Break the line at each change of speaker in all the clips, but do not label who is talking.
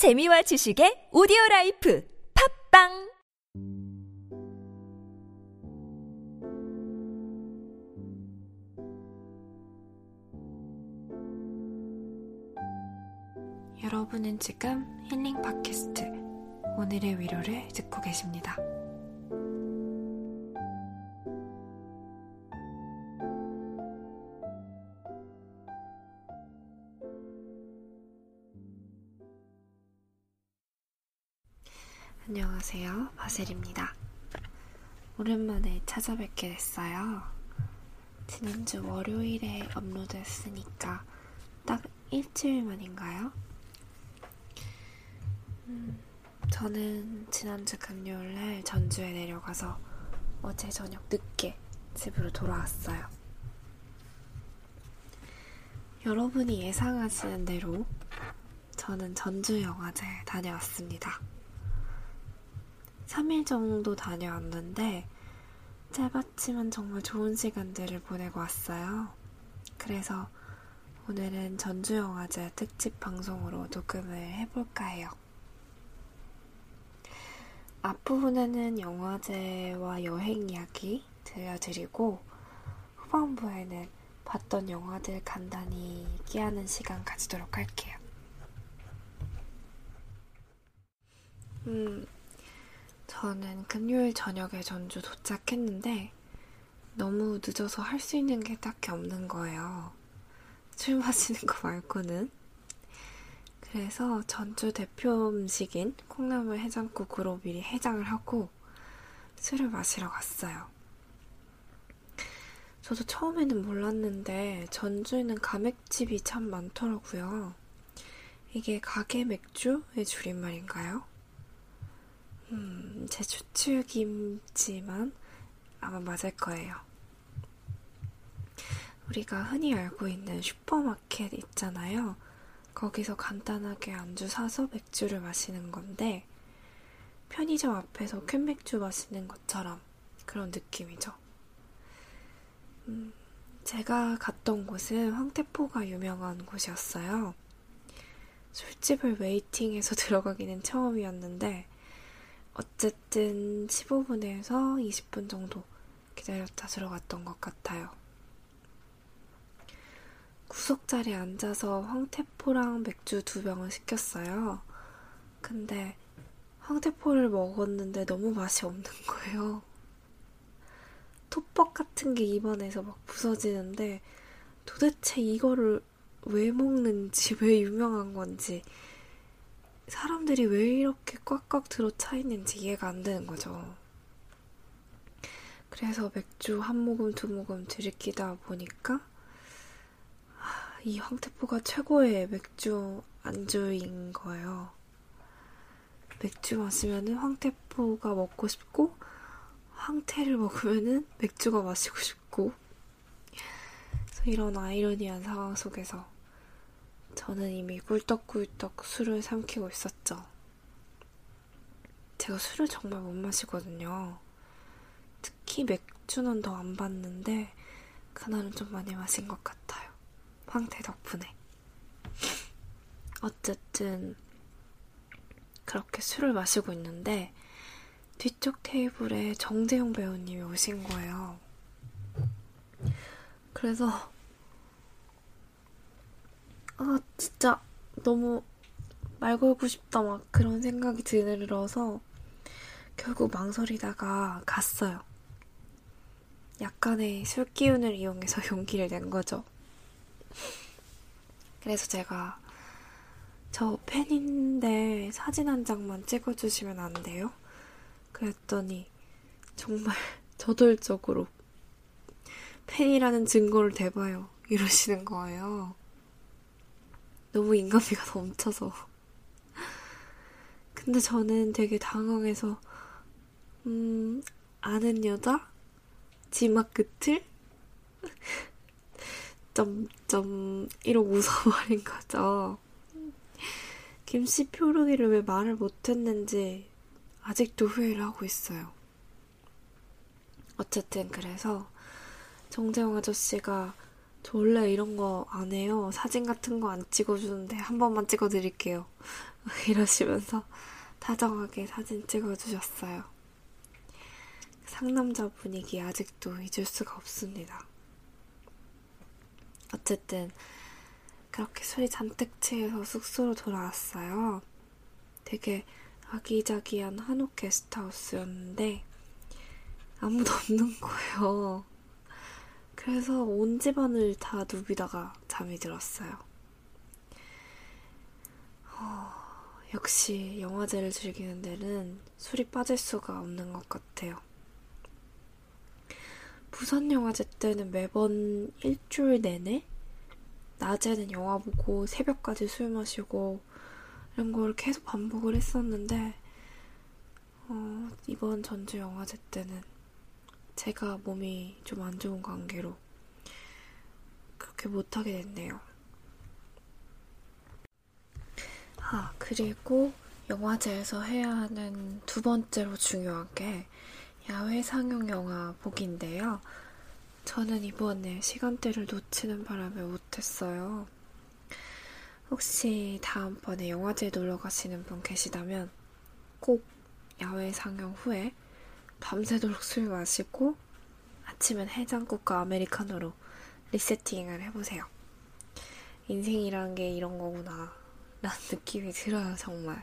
재미와 지식의 오디오 라이프 팝빵
여러분은 지금 힐링 팟캐스트 오늘의 위로를 듣고 계십니다. 안녕하세요. 바셀입니다. 오랜만에 찾아뵙게 됐어요. 지난주 월요일에 업로드했으니까 딱 일주일 만인가요? 음, 저는 지난주 금요일날 전주에 내려가서 어제 저녁 늦게 집으로 돌아왔어요. 여러분이 예상하시는 대로 저는 전주 영화제에 다녀왔습니다. 3일 정도 다녀왔는데 짧았지만 정말 좋은 시간들을 보내고 왔어요. 그래서 오늘은 전주영화제 특집 방송으로 녹음을 해볼까 해요. 앞부분에는 영화제와 여행 이야기 들려드리고 후반부에는 봤던 영화들 간단히 얘기하는 시간 가지도록 할게요. 음, 저는 금요일 저녁에 전주 도착했는데 너무 늦어서 할 수 있는 게 딱히 없는 거예요. 술 마시는 거 말고는. 그래서 전주 대표 음식인 콩나물 해장국으로 미리 해장을 하고 술을 마시러 갔어요. 저도 처음에는 몰랐는데 전주에는 가맥집이 참 많더라고요. 이게 가게 맥주의 줄임말인가요? 음, 제 추측임지만 아마 맞을 거예요. 우리가 흔히 알고 있는 슈퍼마켓 있잖아요. 거기서 간단하게 안주 사서 맥주를 마시는 건데, 편의점 앞에서 캔맥주 마시는 것처럼 그런 느낌이죠. 음, 제가 갔던 곳은 황태포가 유명한 곳이었어요. 술집을 웨이팅해서 들어가기는 처음이었는데, 어쨌든 15분에서 20분 정도 기다렸다 들어갔던 것 같아요. 구석자리에 앉아서 황태포랑 맥주 두 병을 시켰어요. 근데 황태포를 먹었는데 너무 맛이 없는 거예요. 톱밥 같은 게 입안에서 막 부서지는데 도대체 이거를 왜 먹는지, 왜 유명한 건지, 사람들이 왜 이렇게 꽉꽉 들어 차 있는지 이해가 안 되는 거죠. 그래서 맥주 한 모금, 두 모금 들이키다 보니까 이 황태포가 최고의 맥주 안주인 거예요. 맥주 마시면은 황태포가 먹고 싶고, 황태를 먹으면은 맥주가 마시고 싶고, 그래서 이런 아이러니한 상황 속에서 저는 이미 꿀떡꿀떡 술을 삼키고 있었죠. 제가 술을 정말 못 마시거든요. 특히 맥주는 더 안 봤는데, 그날은 좀 많이 마신 것 같아요. 황태 덕분에. 어쨌든, 그렇게 술을 마시고 있는데, 뒤쪽 테이블에 정재용 배우님이 오신 거예요. 그래서, 아, 진짜 너무 말 걸고 싶다, 막 그런 생각이 들어서, 결국 망설이다가 갔어요. 약간의 술 기운을 이용해서 용기를 낸 거죠. 그래서 제가 저 팬인데 사진 한 장만 찍어주시면 안 돼요? 그랬더니 정말 저돌적으로 팬이라는 증거를 대봐요. 이러시는 거예요. 너무 인간미가 넘쳐서. 근데 저는 되게 당황해서, 음, 아는 여자? 지막 끝을? 점점 이러고 웃어버린 거죠. 김씨 표르기를 왜 말을 못했는지 아직도 후회를 하고 있어요. 어쨌든 그래서 정재영 아저씨가 저 원래 이런 거 안 해요. 사진 같은 거 안 찍어주는데 한 번만 찍어드릴게요. 이러시면서 다정하게 사진 찍어주셨어요. 상남자 분위기 아직도 잊을 수가 없습니다. 어쨌든 그렇게 술이 잔뜩 취해서 숙소로 돌아왔어요. 되게 아기자기한 한옥 게스트하우스였는데 아무도 없는 거예요. 그래서 온 집안을 다 누비다가 잠이 들었어요. 어, 역시 영화제를 즐기는 데는 술이 빠질 수가 없는 것 같아요. 부산 영화제 때는 매번 일주일 내내 낮에는 영화 보고 새벽까지 술 마시고 이런 걸 계속 반복을 했었는데 어, 이번 전주 영화제 때는 제가 몸이 좀 안 좋은 관계로 그렇게 못하게 됐네요. 아, 그리고 영화제에서 해야 하는 두 번째로 중요한 게 야외 상영 영화 보기인데요. 저는 이번에 시간대를 놓치는 바람에 못했어요. 혹시 다음번에 영화제 놀러 가시는 분 계시다면 꼭 야외 상영 후에 밤새도록 술 마시고 아침엔 해장국과 아메리카노로 리세팅을 해보세요. 인생이란 게 이런 거구나. 라는 느낌이 들어요, 정말.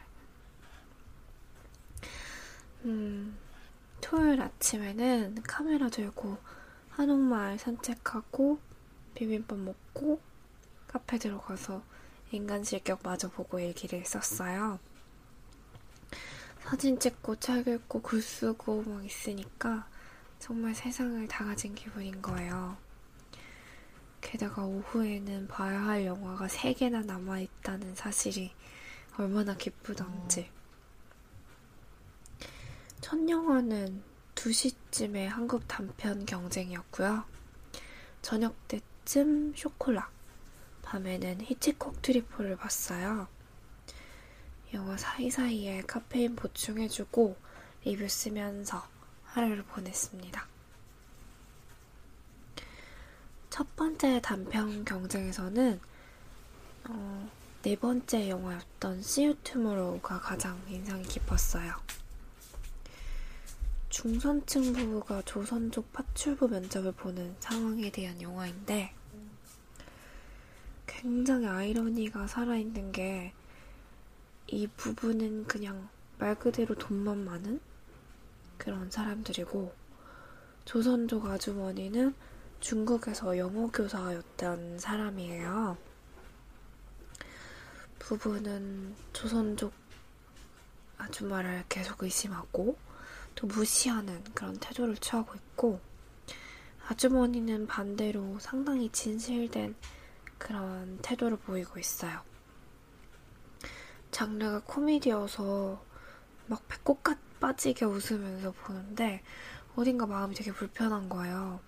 음, 토요일 아침에는 카메라 들고 한옥마을 산책하고 비빔밥 먹고 카페 들어가서 인간 실격 마저 보고 일기를 썼어요. 사진 찍고 책 읽고 글 쓰고 막 있으니까 정말 세상을 다 가진 기분인 거예요. 게다가 오후에는 봐야 할 영화가 3개나 남아있다는 사실이 얼마나 기쁘던지. 첫 영화는 2시쯤에 한국 단편 경쟁이었고요. 저녁 때쯤 쇼콜라, 밤에는 히치콕 트리플을 봤어요. 영화 사이사이에 카페인 보충해주고 리뷰 쓰면서 하루를 보냈습니다. 첫 번째 단편 경쟁에서는 어, 네 번째 영화였던 See You Tomorrow가 가장 인상이 깊었어요. 중산층 부부가 조선족 파출부 면접을 보는 상황에 대한 영화인데 굉장히 아이러니가 살아있는 게 이 부부는 그냥 말 그대로 돈만 많은 그런 사람들이고 조선족 아주머니는 중국에서 영어 교사였던 사람이에요. 부부는 조선족 아줌마를 계속 의심하고 또 무시하는 그런 태도를 취하고 있고 아주머니는 반대로 상당히 진실된 그런 태도를 보이고 있어요. 장르가 코미디여서 막 배꼽 빠지게 웃으면서 보는데 어딘가 마음이 되게 불편한 거예요.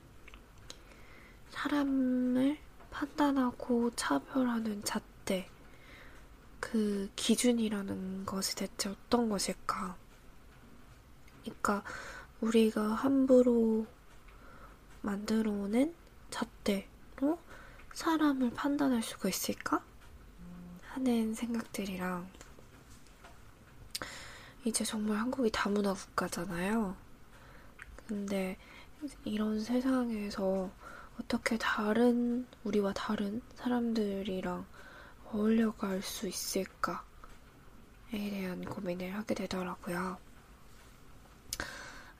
사람을 판단하고 차별하는 잣대, 그 기준이라는 것이 대체 어떤 것일까? 그러니까 우리가 함부로 만들어오는 잣대로 사람을 판단할 수가 있을까? 하는 생각들이랑 이제 정말 한국이 다문화 국가잖아요. 근데 이런 세상에서 어떻게 다른 우리와 다른 사람들이랑 어울려갈 수 있을까에 대한 고민을 하게 되더라고요.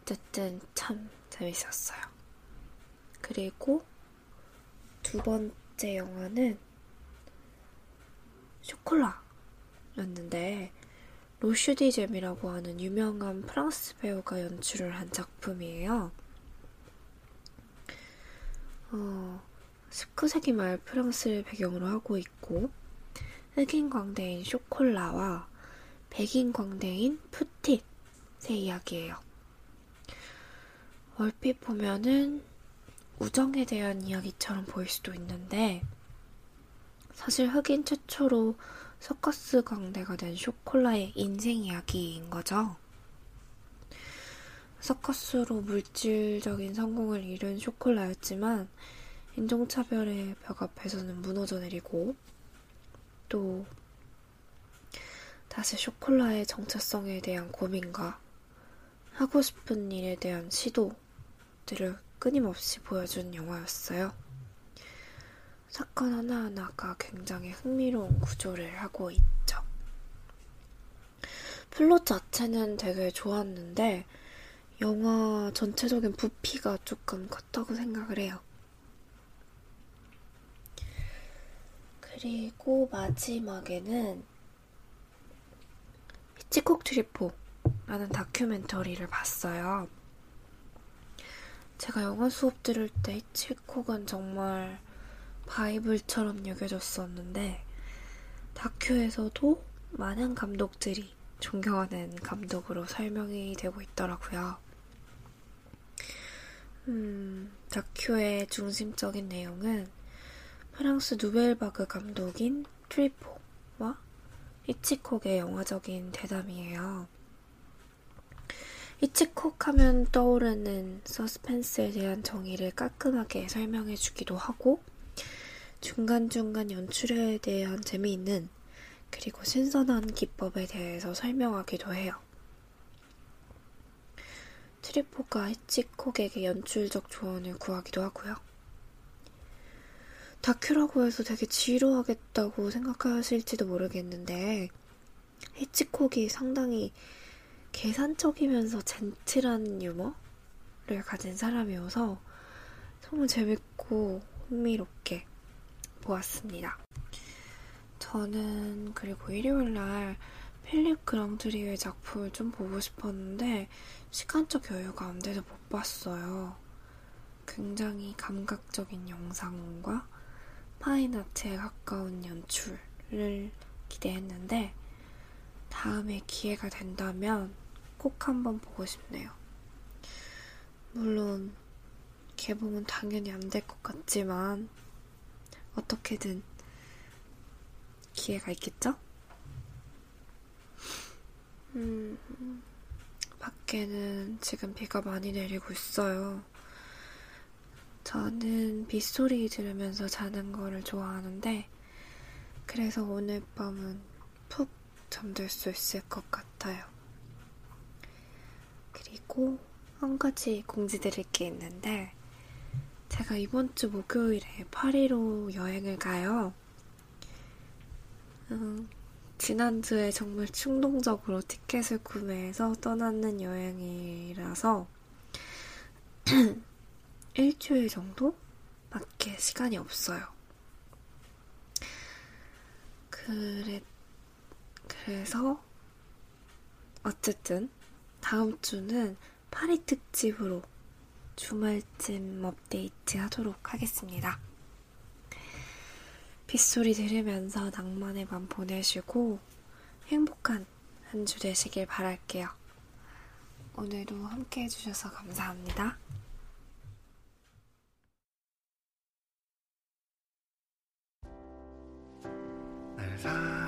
어쨌든 참 재밌었어요. 그리고 두 번째 영화는 쇼콜라였는데 로슈디잼이라고 하는 유명한 프랑스 배우가 연출을 한 작품이에요. 어, 19세기 말 프랑스를 배경으로 하고 있고 흑인 광대인 쇼콜라와 백인 광대인 푸틴의 이야기예요. 얼핏 보면은 우정에 대한 이야기처럼 보일 수도 있는데 사실 흑인 최초로 서커스 광대가 된 쇼콜라의 인생 이야기인 거죠. 서커스로 물질적인 성공을 이룬 쇼콜라였지만 인종차별의 벽 앞에서는 무너져 내리고 또 사실 쇼콜라의 정체성에 대한 고민과 하고 싶은 일에 대한 시도들을 끊임없이 보여준 영화였어요. 사건 하나하나가 굉장히 흥미로운 구조를 하고 있죠. 플롯 자체는 되게 좋았는데, 영화 전체적인 부피가 조금 컸다고 생각을 해요. 그리고 마지막에는 히치콕 트리포라는 다큐멘터리를 봤어요. 제가 영화 수업 들을 때 히치콕은 정말 바이블처럼 여겨졌었는데 다큐에서도 많은 감독들이 존경하는 감독으로 설명이 되고 있더라고요. 음, 다큐의 중심적인 내용은 프랑스 누벨바그 감독인 트리포와 히치콕의 영화적인 대담이에요. 히치콕 하면 떠오르는 서스펜스에 대한 정의를 깔끔하게 설명해 주기도 하고 중간중간 연출에 대한 재미있는 그리고 신선한 기법에 대해서 설명하기도 해요. 트리포가 히치콕에게 연출적 조언을 구하기도 하고요. 다큐라고 해서 되게 지루하겠다고 생각하실지도 모르겠는데 히치콕이 상당히 계산적이면서 젠틀한 유머를 가진 사람이어서 정말 재밌고 흥미롭게 보았습니다. 저는 그리고 일요일날 필립 그랑트리의 작품을 좀 보고 싶었는데 시간적 여유가 안 돼서 못 봤어요. 굉장히 감각적인 영상과 파인아트에 가까운 연출을 기대했는데 다음에 기회가 된다면 꼭 한번 보고 싶네요. 물론 개봉은 당연히 안 될 것 같지만 어떻게든 기회가 있겠죠? 음, 밖에는 지금 비가 많이 내리고 있어요. 저는 빗소리 들으면서 자는 거를 좋아하는데, 그래서 오늘 밤은 푹 잠들 수 있을 것 같아요. 그리고 한 가지 공지 드릴 게 있는데, 제가 이번 주 목요일에 파리로 여행을 가요. 음, 지난주에 정말 충동적으로 티켓을 구매해서 떠나는 여행이라서 일주일 정도? 밖에 시간이 없어요. 그래, 그래서 어쨌든 다음 주는 파리 특집으로 주말쯤 업데이트 하도록 하겠습니다. 빗소리 들으면서 낭만의 밤 보내시고 행복한 한 주 되시길 바랄게요. 오늘도 함께 해주셔서 감사합니다.
너